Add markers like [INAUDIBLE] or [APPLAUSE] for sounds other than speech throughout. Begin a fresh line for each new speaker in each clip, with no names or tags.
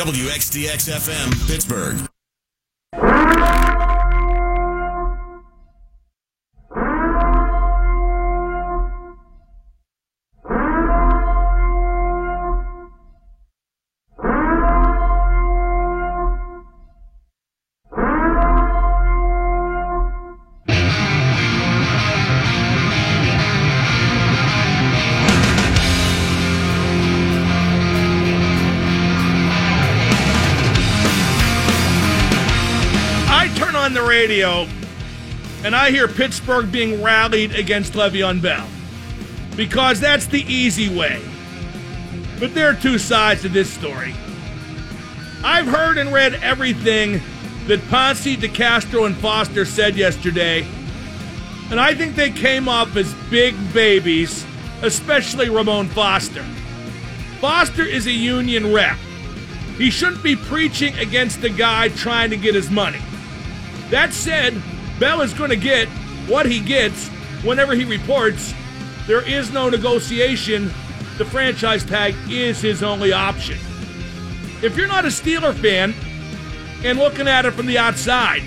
WXDX FM, Pittsburgh.
I hear Pittsburgh being rallied against Le'Veon Bell because that's the easy way. But there are two sides to this story. I've heard and read everything that Pouncey, DeCastro, and Foster said yesterday, and I think they came off as big babies, especially Ramon Foster. Foster is a union rep. He shouldn't be preaching against the guy trying to get his money. That said, Bell is going to get what he gets whenever he reports. There is no negotiation. The franchise tag is his only option. If you're not a Steeler fan and looking at it from the outside,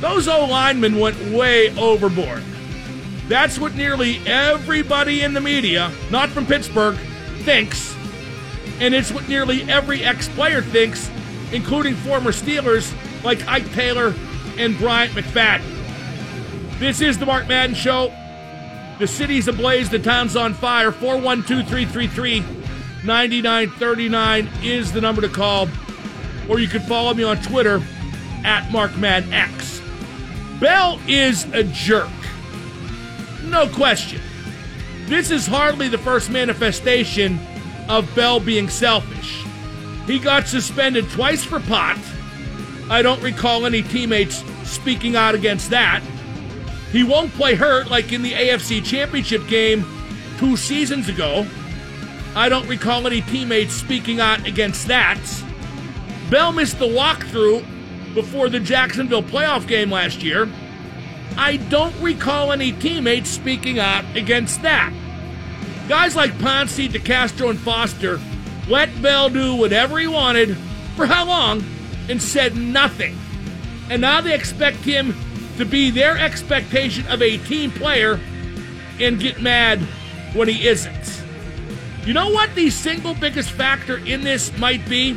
those O linemen went way overboard. That's what nearly everybody in the media, not from Pittsburgh, thinks. And it's what nearly every ex player thinks, including former Steelers like Ike Taylor and Bryant McFadden. This is the Mark Madden Show. The city's ablaze, the town's on fire. 412 333 9939 is the number to call. Or you can follow me on Twitter at MarkMaddenX. Bell is a jerk. No question. This is hardly the first manifestation of Bell being selfish. He got suspended twice for pot. I don't recall any teammates speaking out against that. He won't play hurt like in the AFC Championship game two seasons ago. I don't recall any teammates speaking out against that. Bell missed the walkthrough before the Jacksonville playoff game last year. I don't recall any teammates speaking out against that. Guys like Pouncey, DeCastro, and Foster let Bell do whatever he wanted for how long and said nothing. And now they expect him to be their expectation of a team player and get mad when he isn't. You know what the single biggest factor in this might be?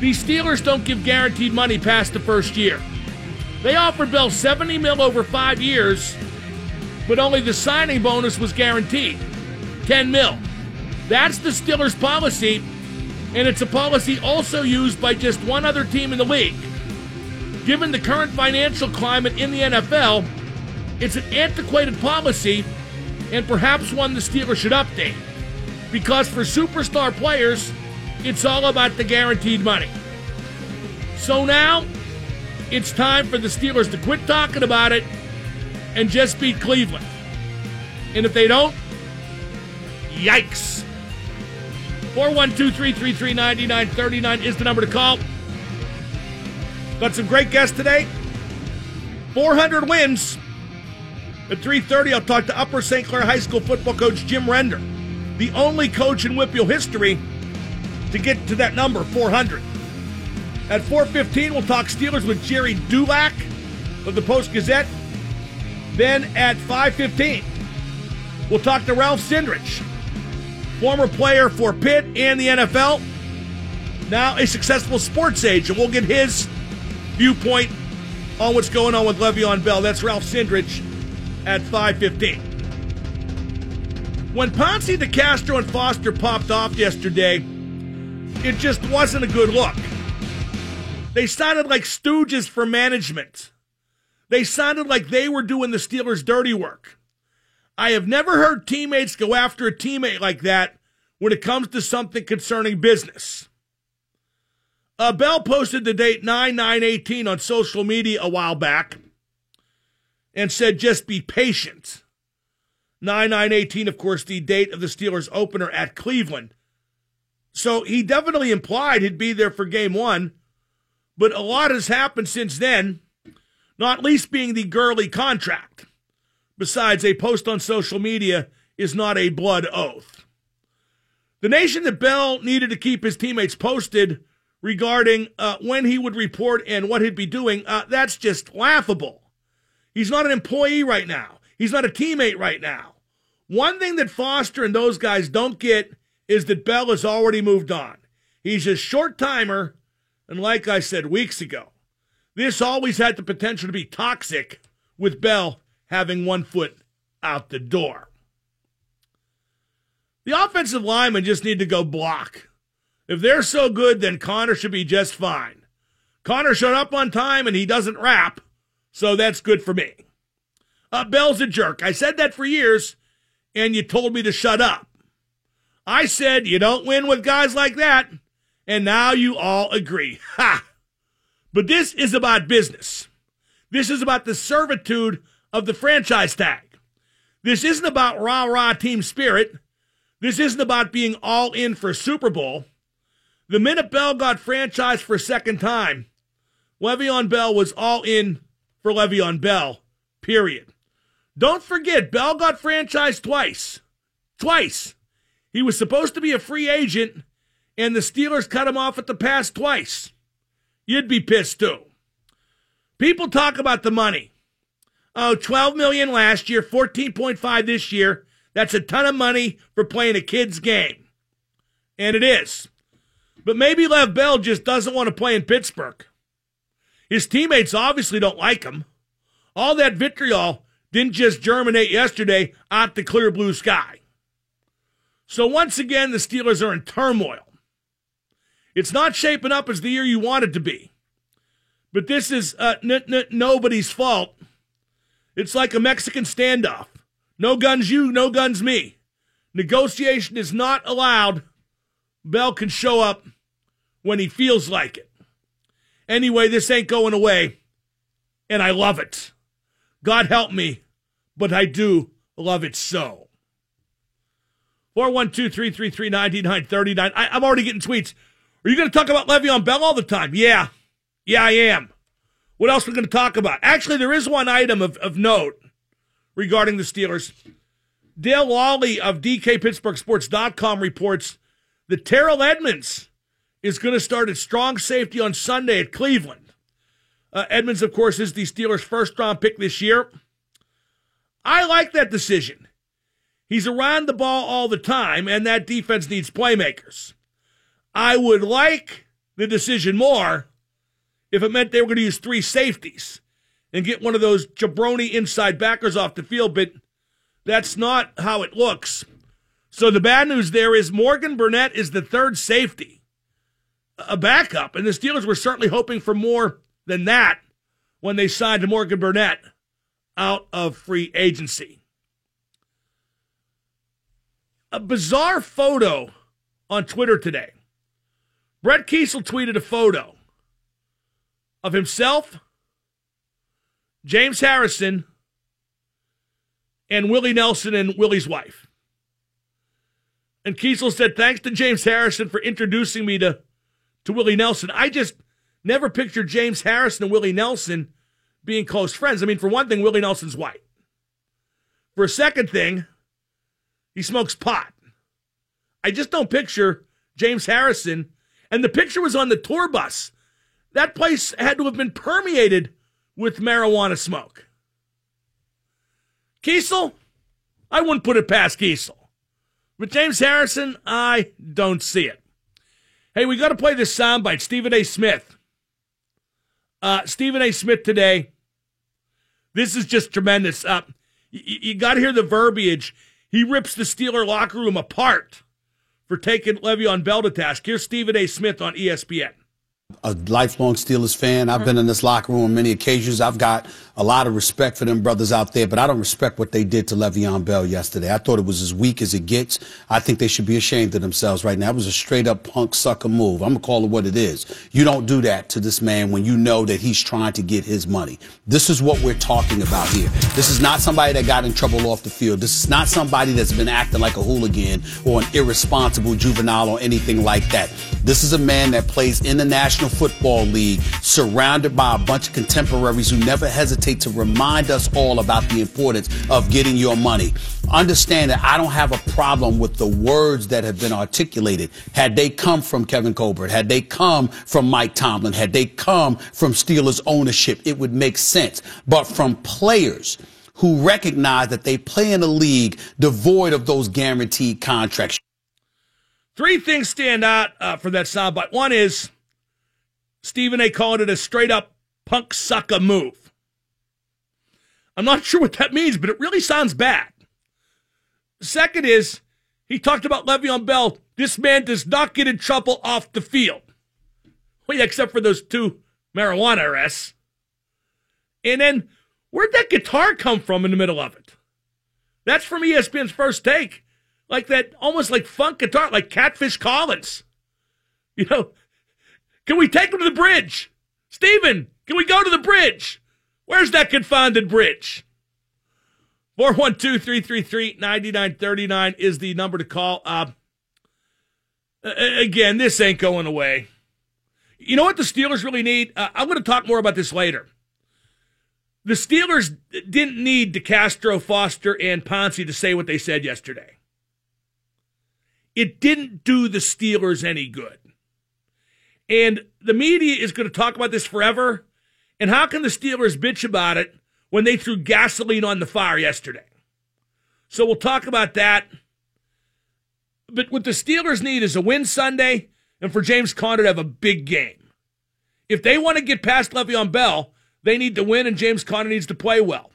The Steelers don't give guaranteed money past the first year. They offered Bell 70 mil over five years, but only the signing bonus was guaranteed 10 mil. That's the Steelers' policy, and it's a policy also used by just one other team in the league. Given the current financial climate in the NFL, it's an antiquated policy and perhaps one the Steelers should update. Because for superstar players, it's all about the guaranteed money. So now, it's time for the Steelers to quit talking about it and just beat Cleveland. And if they don't, yikes. 412 333 9939 is the number to call. Got some great guests today. 400 wins. At 3:30, I'll talk to Upper St. Clair High School football coach Jim Render, the only coach in WPIAL history to get to that number, 400. At 4:15, we'll talk Steelers with Gerry Dulac of the Post Gazette. Then at 5:15, we'll talk to Ralph Cindrich, former player for Pitt and the NFL, now a successful sports agent. We'll get his viewpoint on what's going on with Le'Veon Bell. That's Ralph Cindrich at 5:15. When Pouncey, DeCastro, and Foster popped off yesterday, it just wasn't a good look. They sounded like stooges for management. They sounded like they were doing the Steelers' dirty work. I have never heard teammates go after a teammate like that when it comes to something concerning business. Uh, Bell posted the date 9 9 18 on social media a while back and said just be patient. 9 9 18, of course, the date of the Steelers' opener at Cleveland. So he definitely implied he'd be there for game one, but a lot has happened since then, not least being the Gurley contract. Besides, a post on social media is not a blood oath. The nation that Bell needed to keep his teammates posted regarding uh, when he would report and what he'd be doing, uh, that's just laughable. He's not an employee right now. He's not a teammate right now. One thing that Foster and those guys don't get is that Bell has already moved on. He's a short timer, and like I said weeks ago, this always had the potential to be toxic with Bell having one foot out the door. The offensive linemen just need to go block. If they're so good, then Conner should be just fine. Conner showed up on time and he doesn't rap, so that's good for me. Uh, Bell's a jerk. I said that for years, and you told me to shut up. I said you don't win with guys like that, and now you all agree. [LAUGHS] Ha! But this is about business. This is about the servitude of the franchise tag. This isn't about rah rah team spirit. This isn't about being all in for Super Bowl. The minute Bell got franchised for a second time, Le'Veon Bell was all in for Le'Veon Bell, period. Don't forget, Bell got franchised twice. Twice. He was supposed to be a free agent, and the Steelers cut him off at the pass twice. You'd be pissed too. People talk about the money. Oh, 12 million last year, 14.5 this year. That's a ton of money for playing a kid's game. And it is. But maybe Lev Bell just doesn't want to play in Pittsburgh. His teammates obviously don't like him. All that vitriol didn't just germinate yesterday out the clear blue sky. So once again, the Steelers are in turmoil. It's not shaping up as the year you want it to be. But this is uh, n- n- nobody's fault. It's like a Mexican standoff. No guns you, no guns me. Negotiation is not allowed. Bell can show up when he feels like it. Anyway, this ain't going away, and I love it. God help me, but I do love it so. 412 333 9939. I'm already getting tweets. Are you going to talk about Le'Veon Bell all the time? Yeah. Yeah, I am. What else are we going to talk about? Actually, there is one item of, of note regarding the Steelers. Dale Lolley of DKPittsburghSports.com reports that Terrell Edmunds is going to start at strong safety on Sunday at Cleveland. Uh, Edmunds, of course, is the Steelers' first round pick this year. I like that decision. He's around the ball all the time, and that defense needs playmakers. I would like the decision more if it meant they were going to use three safeties and get one of those jabroni inside backers off the field, but that's not how it looks. So the bad news there is Morgan Burnett is the third safety, a backup, and the Steelers were certainly hoping for more than that when they signed to Morgan Burnett out of free agency. A bizarre photo on Twitter today. Brett Keisel tweeted a photo of himself, James Harrison, and Willie Nelson and Willie's wife. And Keisel said, Thanks to James Harrison for introducing me to, to Willie Nelson. I just never pictured James Harrison and Willie Nelson being close friends. I mean, for one thing, Willie Nelson's white. For a second thing, he smokes pot. I just don't picture James Harrison. And the picture was on the tour bus. That place had to have been permeated with marijuana smoke. Keisel, I wouldn't put it past Keisel. But James Harrison, I don't see it. Hey, we got to play this soundbite. Stephen A. Smith. Uh, Stephen A. Smith today. This is just tremendous. Uh, you, you got to hear the verbiage. He rips the Steeler locker room apart for taking Le'Veon Bell to task. Here's Stephen A. Smith on ESPN
a lifelong Steelers fan. I've been in this locker room on many occasions. I've got a lot of respect for them brothers out there, but I don't respect what they did to Le'Veon Bell yesterday. I thought it was as weak as it gets. I think they should be ashamed of themselves right now. It was a straight up punk sucker move. I'm to call it what it is. You don't do that to this man when you know that he's trying to get his money. This is what we're talking about here. This is not somebody that got in trouble off the field. This is not somebody that's been acting like a hooligan or an irresponsible juvenile or anything like that. This is a man that plays in the National Football League, surrounded by a bunch of contemporaries who never hesitate to remind us all about the importance of getting your money. understand that I don't have a problem with the words that have been articulated. Had they come from Kevin Colbert, had they come from Mike Tomlin, had they come from Steelers ownership, it would make sense. But from players who recognize that they play in a league devoid of those guaranteed contracts.
Three things stand out uh, for that soundbite. One is Stephen A. called it a straight up punk sucker move. I'm not [LAUGHS] sure what that means, but it really sounds bad. Second is he talked about Le'Veon Bell. This man does not get in trouble off the field. Yeah, except for those two marijuana arrests. And then where'd that guitar come from in the middle of it? That's from ESPN's first take. Like that, almost like funk guitar, like Catfish Collins. You know, can we take him to the bridge? Steven, can we go to the bridge? Where's that confounded bridge? 412 333 9939 is the number to call. Uh, again, this ain't going away. You know what the Steelers really need? Uh, I'm going to talk more about this later. The Steelers didn't need DeCastro, Foster, and Pouncey to say what they said yesterday. It didn't do the Steelers any good. And the media is going to talk about this forever. And how can the Steelers bitch about it when they threw gasoline on the fire yesterday? So we'll talk about that. But what the Steelers need is a win Sunday and for James Conner to have a big game. If they want to get past Le'Veon Bell, they need to win and James Conner needs to play well.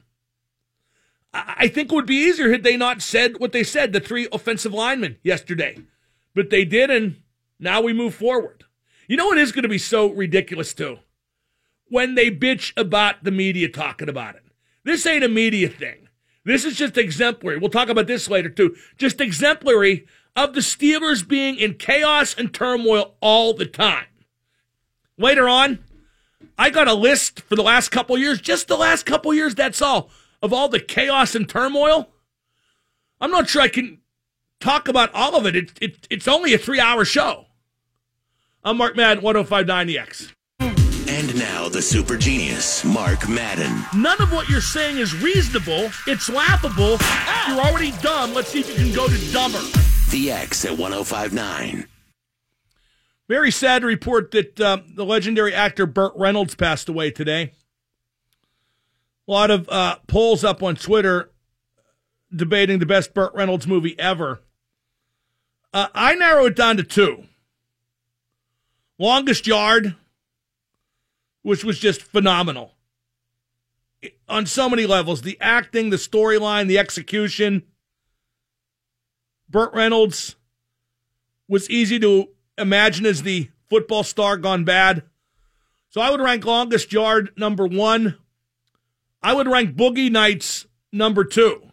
I think it would be easier had they not said what they said, the three offensive linemen yesterday. But they did, and now we move forward. You know what is going to be so ridiculous, too? When they bitch about the media talking about it. This ain't a media thing. This is just exemplary. We'll talk about this later, too. Just exemplary of the Steelers being in chaos and turmoil all the time. Later on, I got a list for the last couple years, just the last couple years, that's all of all the chaos and turmoil. I'm not sure I can talk about all of it. it, it it's only a three hour show. I'm Mark Madden, 1059 The X.
And now the super genius, Mark Madden.
None of what you're saying is reasonable. It's laughable. You're already dumb. Let's see if you can go to dumber.
The X at 1059.
Very sad to report that uh, the legendary actor Burt Reynolds passed away today. A lot of uh, polls up on Twitter debating the best Burt Reynolds movie ever. Uh, I narrow it down to two. Longest Yard, which was just phenomenal on so many levels the acting, the storyline, the execution. Burt Reynolds was easy to imagine as the football star gone bad. So I would rank Longest Yard number one. I would rank Boogie Nights number two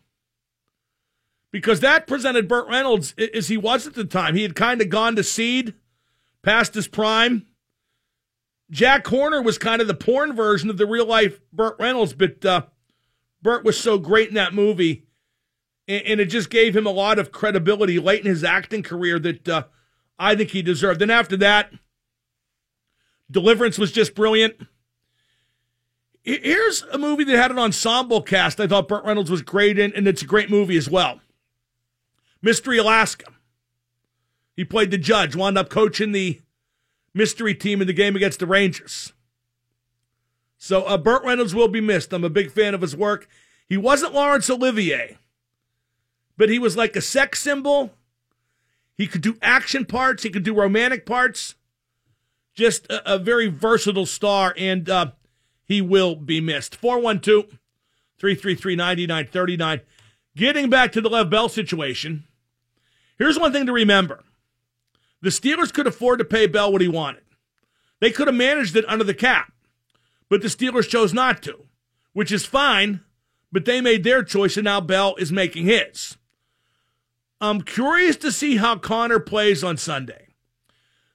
because that presented Burt Reynolds as he was at the time. He had kind of gone to seed, past his prime. Jack Horner was kind of the porn version of the real life Burt Reynolds, but uh, Burt was so great in that movie, and, and, it just gave him a lot of credibility late in his acting career that uh, I think he deserved. And after that, Deliverance was just brilliant. Here's a movie that had an ensemble cast. I thought Burt Reynolds was great in, and it's a great movie as well. Mystery Alaska. He played the judge, wound up coaching the mystery team in the game against the Rangers. So uh, Burt Reynolds will be missed. I'm a big fan of his work. He wasn't Laurence Olivier, but he was like a sex symbol. He could do action parts. He could do romantic parts. Just a, a very versatile star. And uh, he will be missed. 412 333 9939. Getting back to the Lev Bell situation, here's one thing to remember the Steelers could afford to pay Bell what he wanted. They could have managed it under the cap, but the Steelers chose not to, which is fine, but they made their choice, and now Bell is making his. I'm curious to see how Conner plays on Sunday.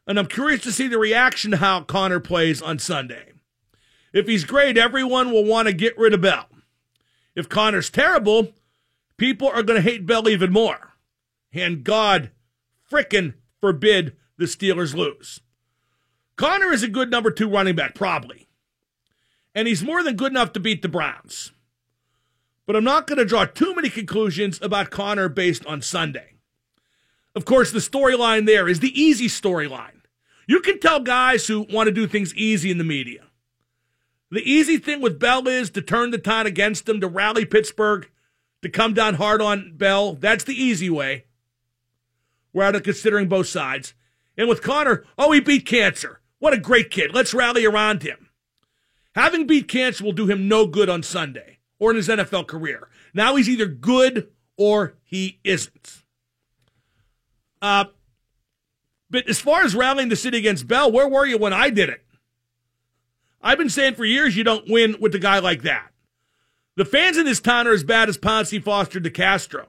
And I'm curious to see the reaction to how Conner plays on Sunday. If he's great, everyone will want to get rid of Bell. If Conner's terrible, people are going to hate Bell even more. And God frickin' forbid the Steelers lose. Conner is a good number two running back, probably. And he's more than good enough to beat the Browns. but I'm not going to draw too many conclusions about Conner based on Sunday. Of course, the storyline there is the easy storyline. You can tell guys who want to do things easy in the media. The easy thing with Bell is to turn the tide against him, to rally Pittsburgh, to come down hard on Bell. That's the easy way. We're out of considering both sides. And with Conner, oh, he beat cancer. What a great kid. Let's rally around him. Having beat cancer will do him no good on Sunday or in his NFL career. Now he's either good or he isn't. Uh, but as far as rallying the city against Bell, where were you when I did it? I've been saying for years you don't win with a guy like that. The fans in this town are as bad as Pouncey, Foster, DeCastro.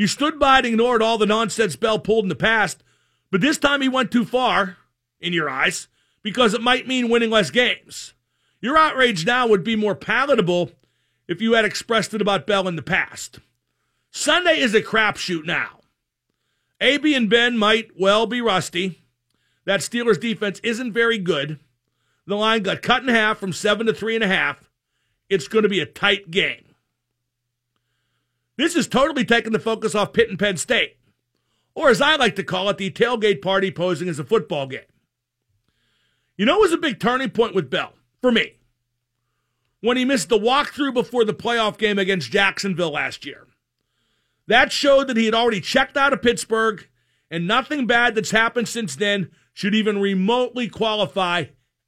You stood by and ignored all the nonsense Bell pulled in the past, but this time he went too far, in your eyes, because it might mean winning less games. Your outrage now would be more palatable if you had expressed it about Bell in the past. Sunday is a crapshoot now. AB and Ben might well be rusty. That Steelers defense isn't very good. The line got cut in half from seven to three and a half. It's going to be a tight game. This is totally taking the focus off Pitt and Penn State, or as I like to call it, the tailgate party posing as a football game. You know, it was a big turning point with Bell for me when he missed the walkthrough before the playoff game against Jacksonville last year. That showed that he had already checked out of Pittsburgh, and nothing bad that's happened since then should even remotely qualify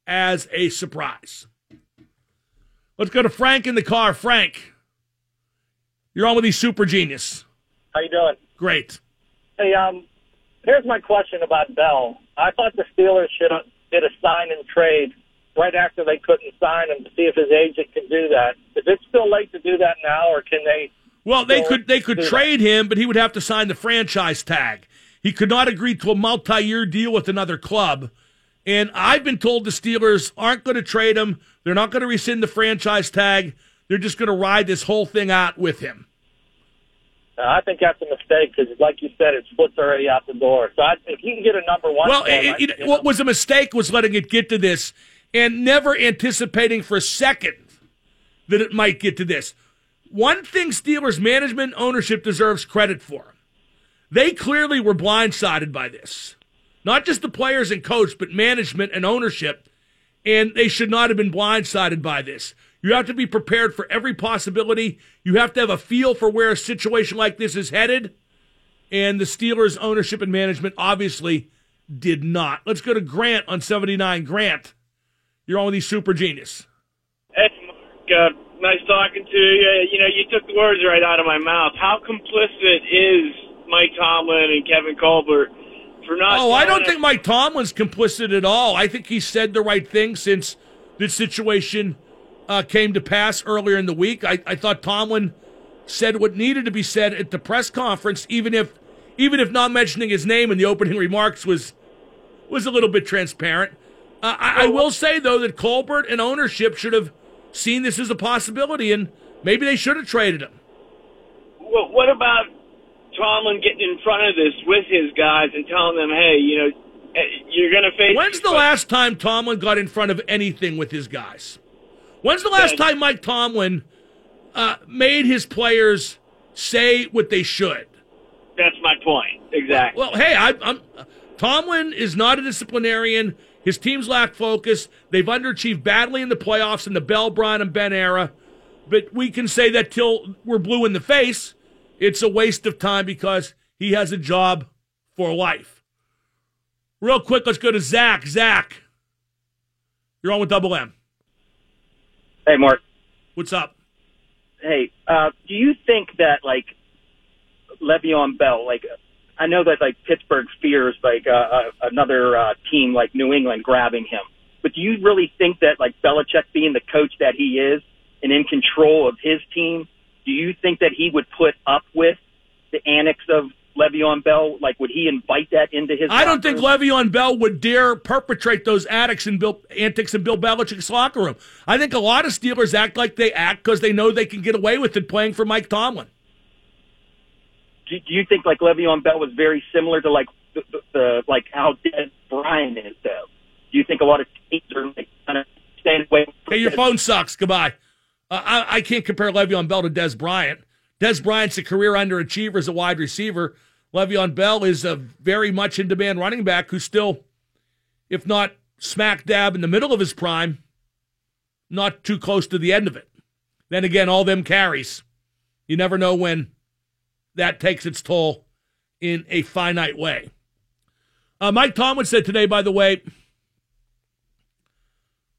as a surprise. Let's go to Frank in the car. Frank, you're on with the super genius.
How you doing?
Great.
Hey, um, here's my question about Bell. I thought the Steelers should have did a sign and trade right after they couldn't sign him to see if his agent can do that. Is it still late to do that now, or can they
well, they could they could trade him, but he would have to sign the franchise tag. He could not agree to a multi-year deal with another club. And I've been told the Steelers aren't going to trade him. They're not going to rescind the franchise tag. They're just going to ride this whole thing out with him.
Uh, I think that's a mistake because, like you said, his foot's already out the door. So I, if he can get a number one,
well, it, it, it, what was a mistake was letting it get to this and never anticipating for a second that it might get to this. One thing Steelers management ownership deserves credit for. They clearly were blindsided by this. Not just the players and coach, but management and ownership. And they should not have been blindsided by this. You have to be prepared for every possibility. You have to have a feel for where a situation like this is headed. And the Steelers' ownership and management obviously did not. Let's go to Grant on 79. Grant, you're on with these super genius.
Hey, Mark. Uh, nice talking to you. You know, you took the words right out of my mouth. How complicit is Mike Tomlin and Kevin Colbert for not?
Oh, I don't think Mike Tomlin's complicit at all. I think he said the right thing since this situation uh, came to pass earlier in the week. I, I thought Tomlin said what needed to be said at the press conference, even if even if not mentioning his name in the opening [LAUGHS] remarks was was a little bit transparent. Uh, I, I will say though that Colbert and ownership should have seen this as a possibility, and maybe they should have traded him.
Well, what about Tomlin getting in front of this with his guys and telling them, hey, you know, eh, you're going to face.
When's the last time Tomlin got in front of anything with his guys? When's the last time Mike Tomlin uh, made his players say what they should?
That's my point. Exactly.
Well, well hey, I, I'm Tomlin is not a disciplinarian. His teams lack focus. They've underachieved badly in the playoffs in the Bell, Brown, and Ben era. But we can say that till we're blue in the face, it's a waste of time because he has a job for life. Real quick, let's go to Zach. Zach, you're on with Double M.
Hey, Mark.
What's up?
Hey, uh, do you think that like Le'Veon Bell, like I know that like Pittsburgh fears like uh, uh, another uh, team like New England grabbing him. But do you really think that like Belichick being the coach that he is and in control of his team, do you think that he would put up with the annex of Le'Veon Bell? Like, would he invite that into his?
I don't think? Le'Veon Bell would dare perpetrate those antics in Bill antics in Bill Belichick's locker room. I think a lot of Steelers act like they act because they know they can get away with it playing for Mike Tomlin
do, do you think like Le'Veon Bell was very similar to like the, the, the like how Dez Bryant is though? Do you think a lot of teams are like kind of staying away?
Hey, your phone sucks. Goodbye. Uh, I, I can't compare Le'Veon Bell to Dez Bryant. Dez Bryant's a career underachiever as a wide receiver. Le'Veon Bell is a very much in demand running back who's still, if not smack dab in the middle of his prime, not too close to the end of it. Then again, all them carries. You never know when that takes its toll in a finite way. Uh, Mike Tomlin said today, by the way,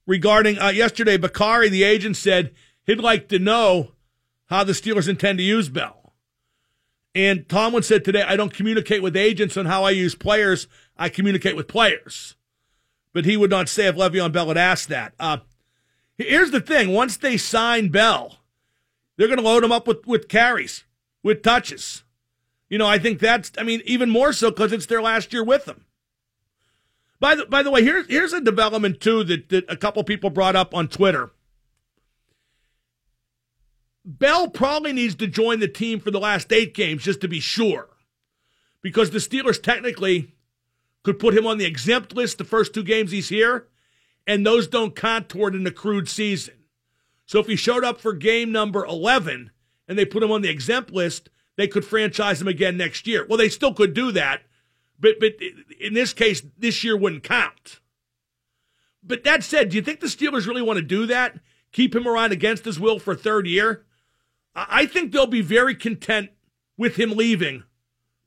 regarding uh, yesterday, Bakari, the agent, said he'd like to know how the Steelers intend to use Bell. And Tomlin said today, I don't communicate with agents on how I use players. I communicate with players. But he would not say if Le'Veon Bell had asked that. Uh, here's the thing once they sign Bell, they're going to load him up with, with carries, with touches. You know, I think that's, I mean, even more so because it's their last year with him. By the, by the way, here's, here's a development, too, that, that a couple people brought up on Twitter. Bell probably needs to join the team for the last eight games just to be sure. Because the Steelers technically could put him on the exempt list the first two games he's here, and those don't count toward an accrued season. So if he showed up for game number 11 and they put him on the exempt list, they could franchise him again next year. Well, they still could do that, but, but in this case, this year wouldn't count. But that said, do you think the Steelers really want to do that? Keep him around against his will for third year? I think they'll be very content with him leaving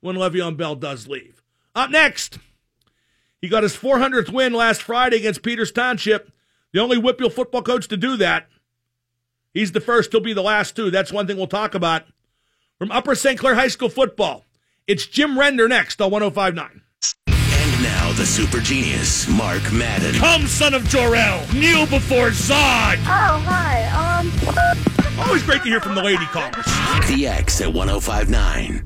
when Le'Veon Bell does leave. Up next, he got his 400th win last Friday against Peters Township. The only WPIAL football coach to do that. He's the first, he'll be the last too. That's one thing we'll talk about. From Upper St. Clair High School football, it's Jim Render next on 1059.
And now the super genius, Mark Madden.
Come, son of Jor-El, kneel before Zod.
Oh, hi. Um.
Always great to hear from the lady callers.
The X at 1059.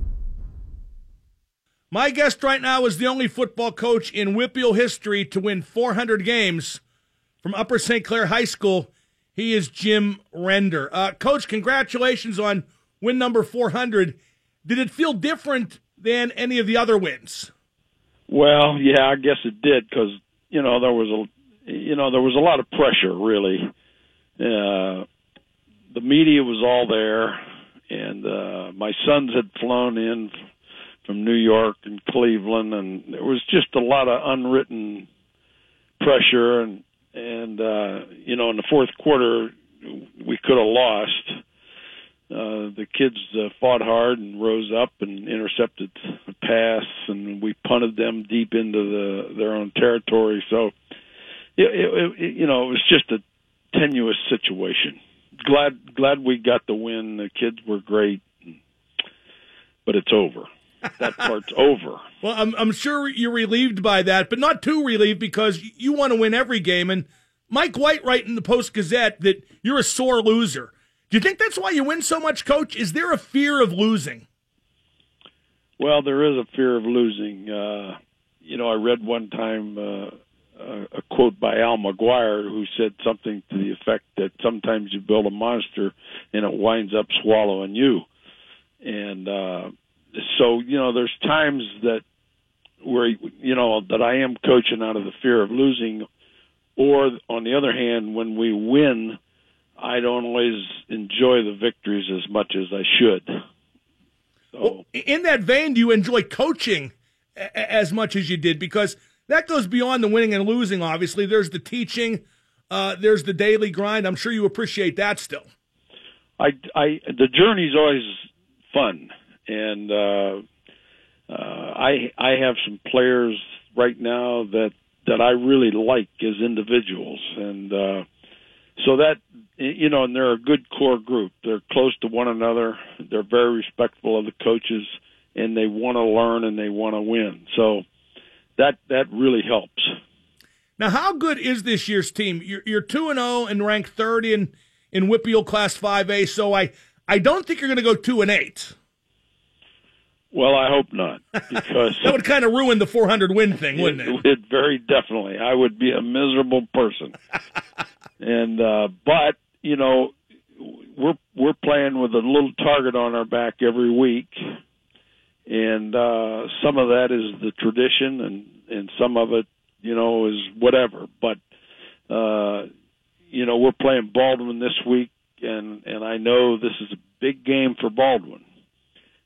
My guest right now is the only football coach in WPIAL history to win 400 games from Upper St. Clair High School. He is Jim Render. Uh, coach, congratulations on win number 400. Did it feel different than any of the other wins?
Well, yeah, I guess it did because you know there was a you know there was a lot of pressure really. Uh, the media was all there, and uh, my sons had flown in from New York and Cleveland, and there was just a lot of unwritten pressure, and and uh, you know in the fourth quarter we could have lost uh, the kids uh, fought hard and rose up and intercepted a pass, and we punted them deep into the their own territory. So, it, it, it, you know, it was just a tenuous situation. Glad glad we got the win. The kids were great, but it's over. That part's [LAUGHS] over.
Well, I'm I'm sure you're relieved by that, but not too relieved because you want to win every game. And Mike White, writing in the Post Gazette that you're a sore loser. Do you think that's why you win so much, Coach? Is there a fear of losing?
Well, there is a fear of losing. Uh, you know, I read one time uh, a quote by Al McGuire who said something to the effect that sometimes you build a monster and it winds up swallowing you. And uh, so, you know, there's times that where you know that I am coaching out of the fear of losing, or on the other hand, when we win I don't always enjoy the victories as much as I should.
So. Well, in that vein, do you enjoy coaching as much as you did? Because that goes beyond the winning and losing. Obviously, there's the teaching, uh, there's the daily grind. I'm sure you appreciate that still.
I, I, the journey's always fun, and uh, uh, I, I have some players right now that that I really like as individuals, and uh, so that you know, and they're a good core group. They're close to one another. They're very respectful of the coaches, and they want to learn and they want to win. So that that really helps.
Now, how good is this year's team? You're you're two and zero oh and ranked third in in WPIAL Class Five A. So I I don't think you're going to go two and eight.
Well, I hope not, because [LAUGHS]
that would kind of ruin the 400 win thing, wouldn't it?
It very definitely. I would be a miserable person. [LAUGHS] and uh, but you know, we're we're playing with a little target on our back every week, and uh, some of that is the tradition, and and some of it, you know, is whatever. But uh, you know, we're playing Baldwin this week and and I know this is a big game for Baldwin,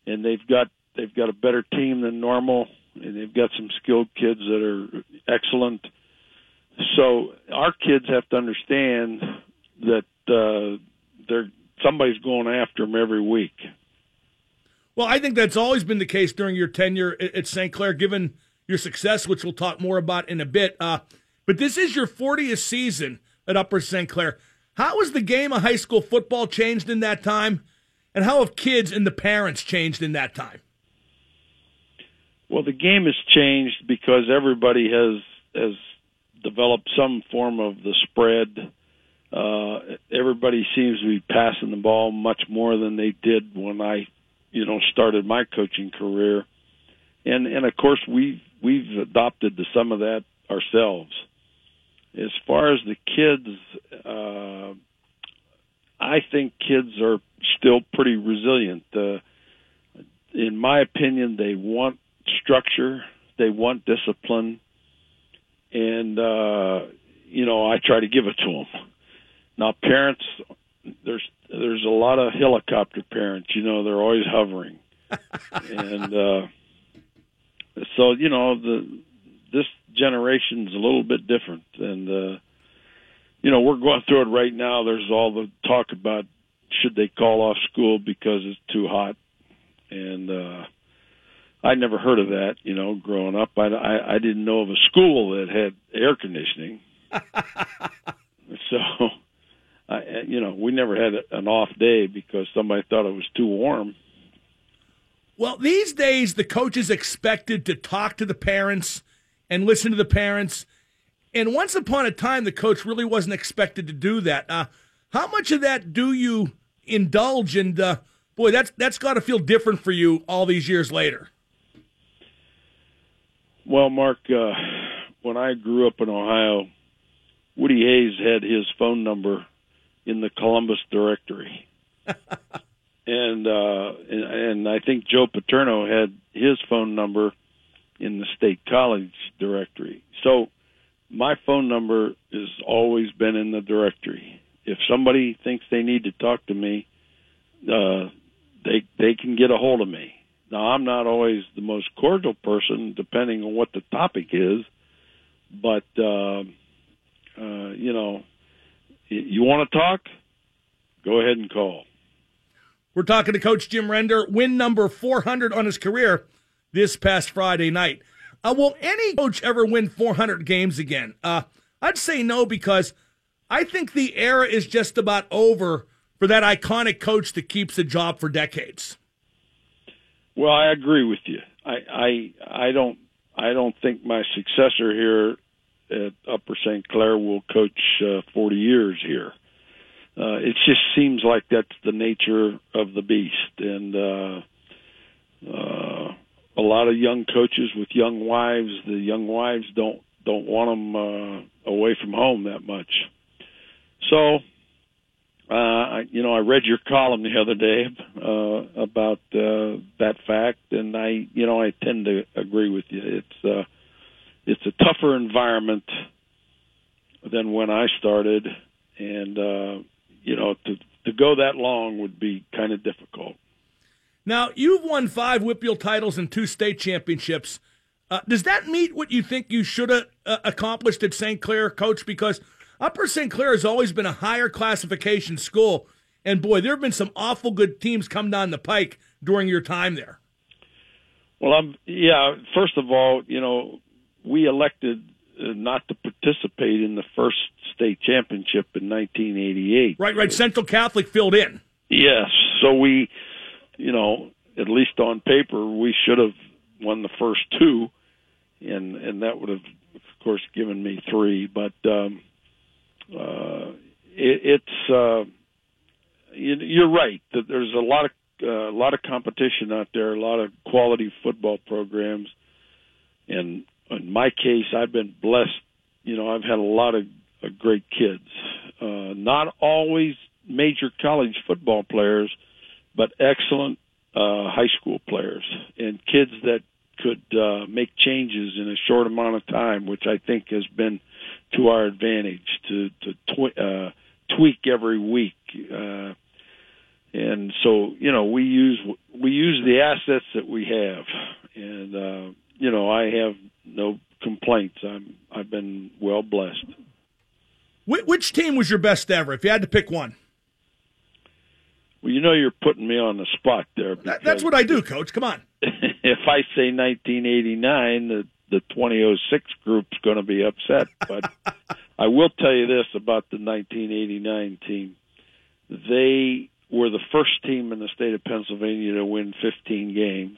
and they've got they've got a better team than normal, and they've got some skilled kids that are excellent. So our kids have to understand that uh, they're somebody's going after them every week.
Well, I think that's always been the case during your tenure at St. Clair, given your success, which we'll talk more about in a bit. Uh, but this is your 40th season at Upper St. Clair. How has the game of high school football changed in that time? And how have kids and the parents changed in that time?
Well, the game has changed because everybody has has developed some form of the spread. Uh, everybody seems to be passing the ball much more than they did when I, you know, started my coaching career, and and of course we we've adopted to some of that ourselves. As far as the kids, uh, I think kids are still pretty resilient. Uh, in my opinion, they want structure, they want discipline, and uh, you know I try to give it to them. Now, parents, there's there's a lot of helicopter parents. You know, they're always hovering, [LAUGHS] and uh, so you know the this generation's a little bit different, and uh, you know we're going through it right now. There's all the talk about should they call off school because it's too hot, and uh, I never heard of that. You know, growing up, I, I I didn't know of a school that had air conditioning. [LAUGHS] so, I, you know, we never had an off day because somebody thought it was too warm.
Well, these days the coach is expected to talk to the parents and listen to the parents. And once upon a time, the coach really wasn't expected to do that. Uh, how much of that do you indulge? And uh, boy, that's that's got to feel different for you all these years later.
Well, Mark, uh, when I grew up in Ohio, Woody Hayes had his phone number in the Columbus directory. [LAUGHS] and uh and, and I think Joe Paterno had his phone number in the state college directory. So my phone number has always been in the directory. If somebody thinks they need to talk to me, uh, they they can get a hold of me. Now I'm not always the most cordial person, depending on what the topic is, but uh, uh, you know, you want to talk, go ahead and call.
We're talking to Coach Jim Render, win number 400 on his career this past Friday night. Uh, will any coach ever win 400 games again? Uh, I'd say no because I think the era is just about over for that iconic coach that keeps the job for decades.
Well, I agree with you. I I I don't I don't think my successor here at Upper St. Clair will coach uh, 40 years here. Uh, it just seems like that's the nature of the beast, and uh, uh, a lot of young coaches with young wives. The young wives don't don't want them uh, away from home that much. So, uh, you know, I read your column the other day uh, about uh, that fact, and I, you know, I tend to agree with you. It's uh, it's a tougher environment than when I started, and uh, you know, to to go that long would be kind of difficult.
Now, you've won five WPIAL titles and two state championships. Uh, does that meet what you think you should have uh, accomplished at St. Clair, Coach? Because Upper St. Clair has always been a higher classification school, and boy, there have been some awful good teams come down the pike during your time there.
Well, I'm yeah. First of all, you know, we elected uh, not to participate in the first state championship in 1988.
Right, right. Central Catholic filled in.
Yes, so we you know, at least on paper, we should have won the first two, and and that would have, of course, given me three. But um, uh, it, it's uh, you, you're right that there's a lot of uh, a lot of competition out there, a lot of quality football programs, and in my case, I've been blessed. You know, I've had a lot of uh, great kids. Uh, not always major college football players, but excellent uh, high school players and kids that could uh, make changes in a short amount of time, which I think has been to our advantage to to uh, tweak every week Uh, and so, you know, we use we use the assets that we have, and uh, you know, I have complaints. I'm I've been well blessed.
Wh- which team was your best ever? If you had to pick one,
Well, you know, you're putting me on the spot there.
That- that's what I do, Coach. Come on. [LAUGHS]
if I say 1989, the the 2006 group's going to be upset. But [LAUGHS] I will tell you this about the 1989 team: they were the first team in the state of Pennsylvania to win 15 games,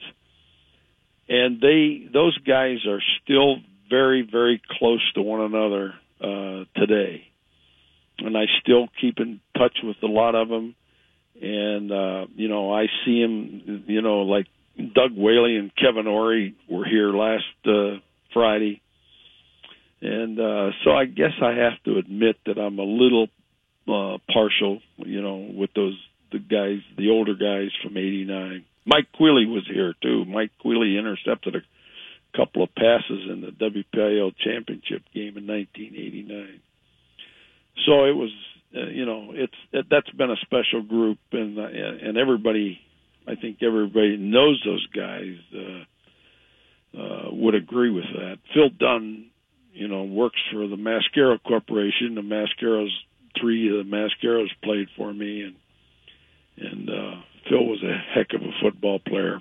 and they those guys are still very very close to one another uh, today, and I still keep in touch with a lot of them. And uh, you know, I see them. You know, like Doug Whaley and Kevin Orie were here last uh, Friday, and uh, so I guess I have to admit that I'm a little uh, partial, you know, with those the guys, the older guys from '89. Mike Quealy was here too. Mike Quealy intercepted a couple of passes in the WPIAL championship game in 1989. So it was, uh, you know, it's it, that's been a special group, and uh, and everybody I think everybody knows those guys uh, uh, would agree with that. Phil Dunn, you know, works for the Mascaro Corporation. The Mascaros, three of the Mascaros played for me, and and uh, Phil was a heck of a football player.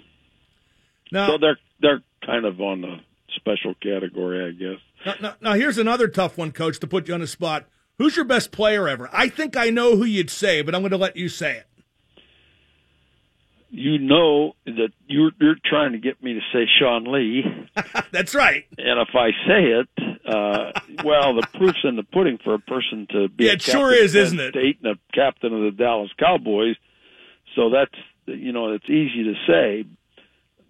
Now,
so they're they're kind of on the special category, I guess.
Now, now, now, here's another tough one, Coach, to put you on the spot. Who's your best player ever? I think I know who you'd say, but I'm going to let you say it.
You know that you're you're trying to get me to say Sean Lee. [LAUGHS]
That's right.
And if I say it, uh, well, the proof's in the pudding for a person to be
Yeah, it sure is, isn't it?
State and a captain of the Dallas Cowboys. So that's you know it's easy to say,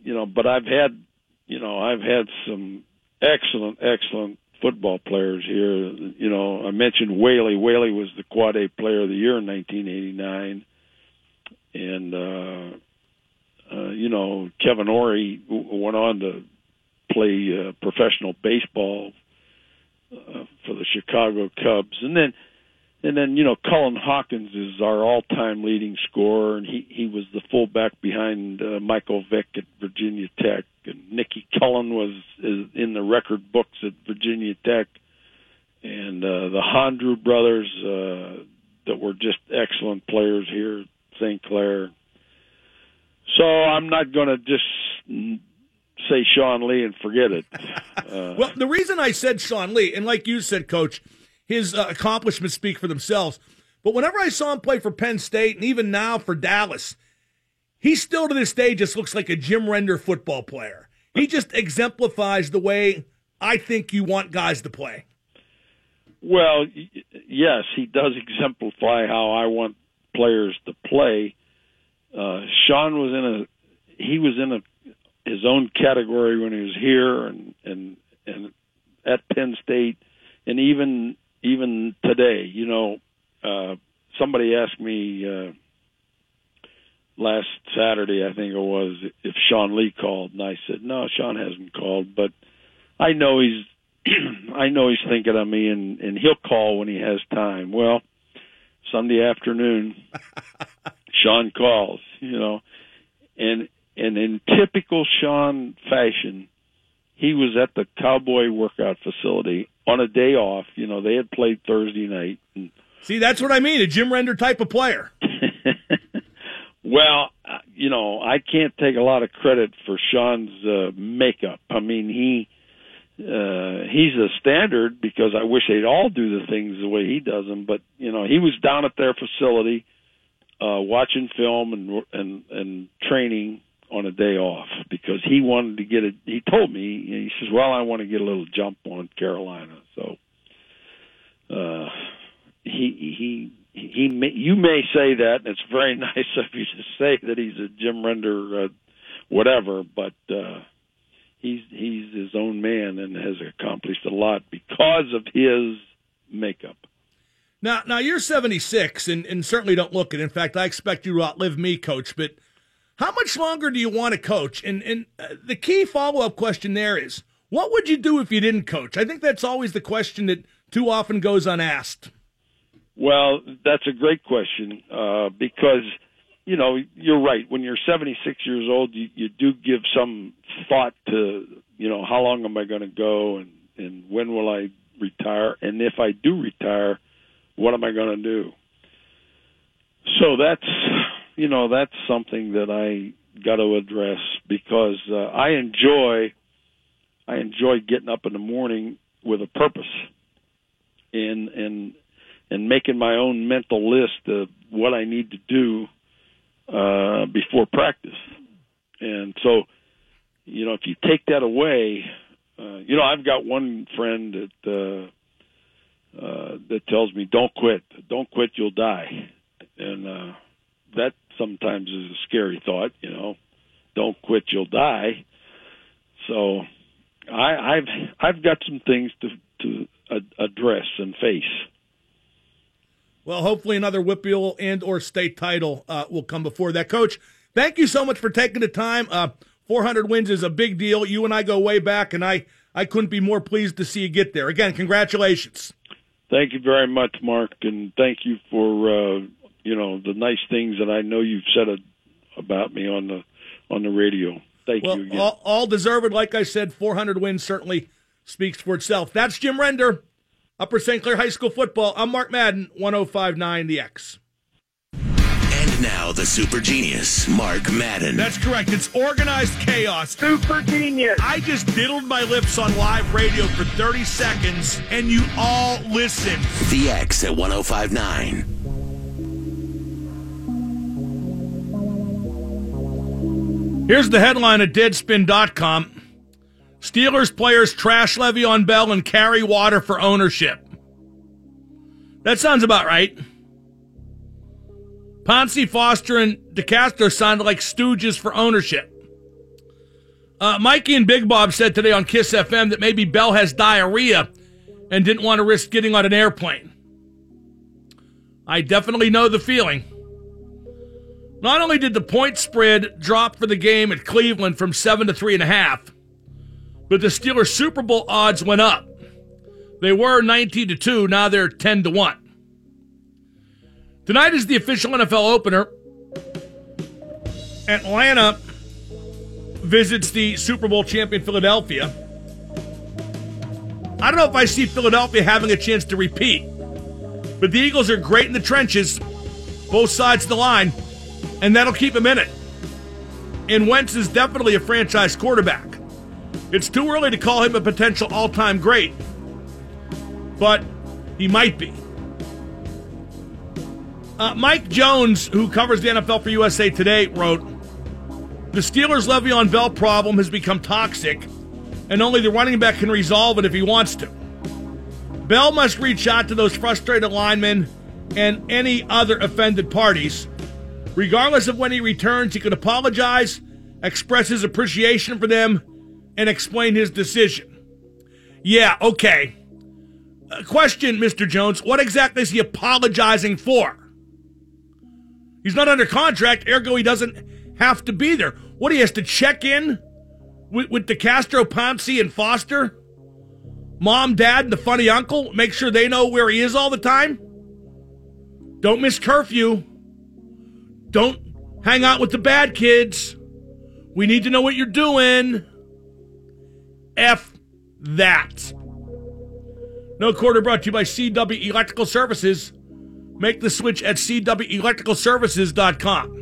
you know. But I've had you know I've had some excellent excellent football players here. You know I mentioned Whaley. Whaley was the Quad A Player of the Year in 1989, and. uh uh, you know, Kevin Orie went on to play uh, professional baseball uh, for the Chicago Cubs, and then and then you know Cullen Hawkins is our all-time leading scorer, and he he was the fullback behind uh, Michael Vick at Virginia Tech, Nicky Cullen was is in the record books at Virginia Tech, and uh, the Hondrew brothers uh, that were just excellent players here at St. Clair. So I'm not going to just say Sean Lee and forget it. [LAUGHS] Uh,
Well, the reason I said Sean Lee, and like you said, Coach, his uh, accomplishments speak for themselves. But whenever I saw him play for Penn State, and even now for Dallas, he still to this day just looks like a Jim Render football player. He just exemplifies the way I think you want guys to play.
well, yes, he does exemplify how I want players to play. Uh, Sean was in a he was in a his own category when he was here and and and at Penn State, and even even today, you know, uh, somebody asked me uh, last Saturday, I think it was, if Sean Lee called, and I said no, Sean hasn't called, but I know he's [CLEARS THROAT] I know he's thinking of me, and and he'll call when he has time. Well, Sunday afternoon, [LAUGHS] Sean calls, you know, and and in typical Sean fashion, he was at the Cowboy workout facility on a day off. You know, they had played Thursday night. And,
See, that's what I mean, a Jim Render type of player. [LAUGHS]
well, uh, you know, I can't take a lot of credit for Sean's uh, makeup. I mean, he uh he's a standard because I wish they'd all do the things the way he does them. But you know, he was down at their facility uh watching film and and and training on a day off because he wanted to get a he told me he says well i want to get a little jump on carolina so uh he he he may, you may say that and it's very [LAUGHS] nice of you to say that he's a jim render uh, whatever but uh he's he's his own man and has accomplished a lot because of his makeup
Now, now you're 76 and, and certainly don't look it. In fact, I expect you to outlive me, Coach. But how much longer do you want to coach? And and uh, the key follow up question there is, what would you do if you didn't coach? I think that's always the question that too often goes unasked.
Well, that's a great question uh, because you know you're right. When you're 76 years old, you, you do give some thought to you know how long am I going to go and and when will I retire, and if I do retire, what am I going to do? So that's you know that's something that I got to address because uh, I enjoy I enjoy getting up in the morning with a purpose and and and making my own mental list of what I need to do uh, before practice. And so, you know, if you take that away, uh, you know, I've got one friend that uh, uh, that tells me, "Don't quit, don't quit, you'll die," and uh, that sometimes is a scary thought. You know, don't quit, you'll die. So, I, I've I've got some things to to address and face.
Well, hopefully another WPIAL and or state title uh, will come before that. Coach, thank you so much for taking the time. Uh, 400 wins is a big deal. You and I go way back, and I, I couldn't be more pleased to see you get there. Again, congratulations.
Thank you very much, Mark, and thank you for uh, you know the nice things that I know you've said about me on the on the radio. Thank
well,
you again.
All, all deserved. Like I said, 400 wins certainly speaks for itself. That's Jim Render. Upper St. Clair High School football. I'm Mark Madden, 1059 The X.
And now the super genius, Mark Madden.
That's correct. It's organized chaos.
Super genius.
I just diddled my lips on live radio for 30 seconds, and you all listened.
The X at 1059.
Here's the headline at Deadspin.com. Steelers players trash Le'Veon Bell and carry water for ownership. That sounds about right. Pouncey, Foster, and DeCastro sounded like stooges for ownership. Uh, Mikey and Big Bob said today on Kiss FM that maybe Bell has diarrhea and didn't want to risk getting on an airplane. I definitely know the feeling. Not only did the point spread drop for the game at Cleveland from seven to three and a half, but the Steelers Super Bowl odds went up. They were 19 to 2, now they're 10 to 1. Tonight is the official NFL opener. Atlanta visits the Super Bowl champion Philadelphia. I don't know if I see Philadelphia having a chance to repeat, but the Eagles are great in the trenches, both sides of the line, and that'll keep them in it. And Wentz is definitely a franchise quarterback. It's too early to call him a potential all time great, but he might be. Uh, Mike Jones, who covers the NFL for USA Today, wrote The Steelers' Le'Veon Bell problem has become toxic, and only the running back can resolve it if he wants to. Bell must reach out to those frustrated linemen and any other offended parties. Regardless of when he returns, he can apologize, express his appreciation for them, and explain his decision. Yeah, okay. Uh, question, Mr. Jones, what exactly is he apologizing for? He's not under contract, ergo he doesn't have to be there. What, he has to check in with, with DeCastro, Pouncey, and Foster? Mom, dad, and the funny uncle? Make sure they know where he is all the time? Don't miss curfew. Don't hang out with the bad kids. We need to know what you're doing. F that. No quarter brought to you by CW Electrical Services. Make the switch at CWElectricalServices.com.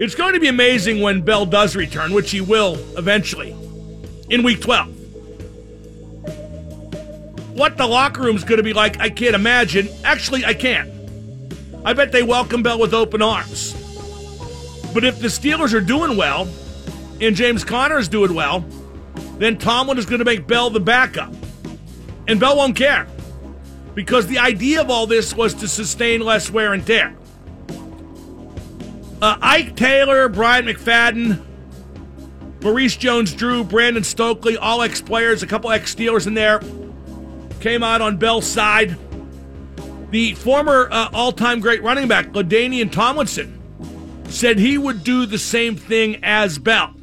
It's going to be amazing when Bell does return, which he will eventually, in week 12. What the locker room's going to be like, I can't imagine. Actually, I can. I bet they welcome Bell with open arms. But if the Steelers are doing well, and James Conner is doing well, then Tomlin is going to make Bell the backup. And Bell won't care. Because the idea of all this was to sustain less wear and tear. Uh, Ike Taylor, Brian McFadden, Maurice Jones Drew, Brandon Stokley, all ex players, a couple ex Steelers in there, came out on Bell's side. The former uh, all time great running back, LaDainian Tomlinson, said he would do the same thing as Bell.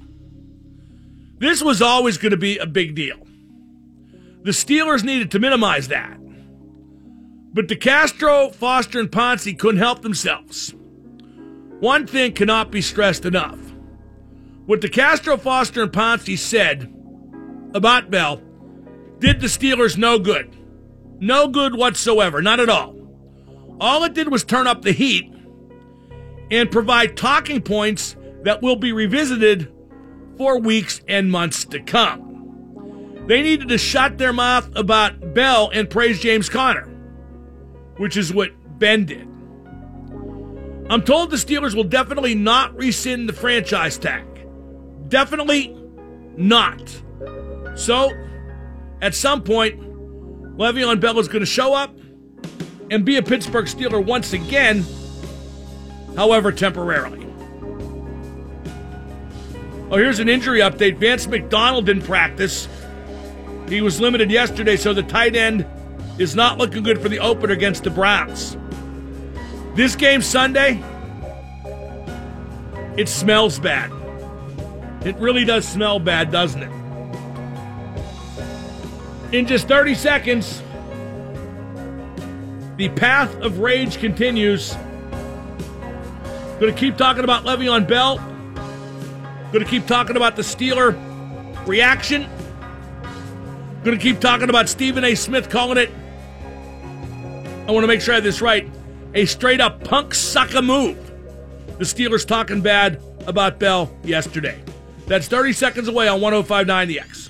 This was always going to be a big deal. The Steelers needed to minimize that. But DeCastro, Foster, and Pouncey couldn't help themselves. One thing cannot be stressed enough. What DeCastro, Foster, and Pouncey said about Bell did the Steelers no good. No good whatsoever, not at all. All it did was turn up the heat and provide talking points that will be revisited for weeks and months to come. They needed to shut their mouth about Bell and praise James Conner, which is what Ben did. I'm told the Steelers will definitely not rescind the franchise tag. Definitely not. So, at some point, Le'Veon Bell is going to show up and be a Pittsburgh Steeler once again, however, temporarily. Oh, here's an injury update. Vance McDonald didn't practice. He was limited yesterday, so the tight end is not looking good for the opener against the Browns. This game Sunday, it smells bad. It really does smell bad, doesn't it? In just 30 seconds, the path of rage continues. Going to keep talking about Le'Veon Bell. Going to keep talking about the Steeler reaction. Going to keep talking about Stephen A. Smith calling it. I want to make sure I have this right. A straight up punk sucker move. The Steelers talking bad about Bell yesterday. That's 30 seconds away on 1059 The X.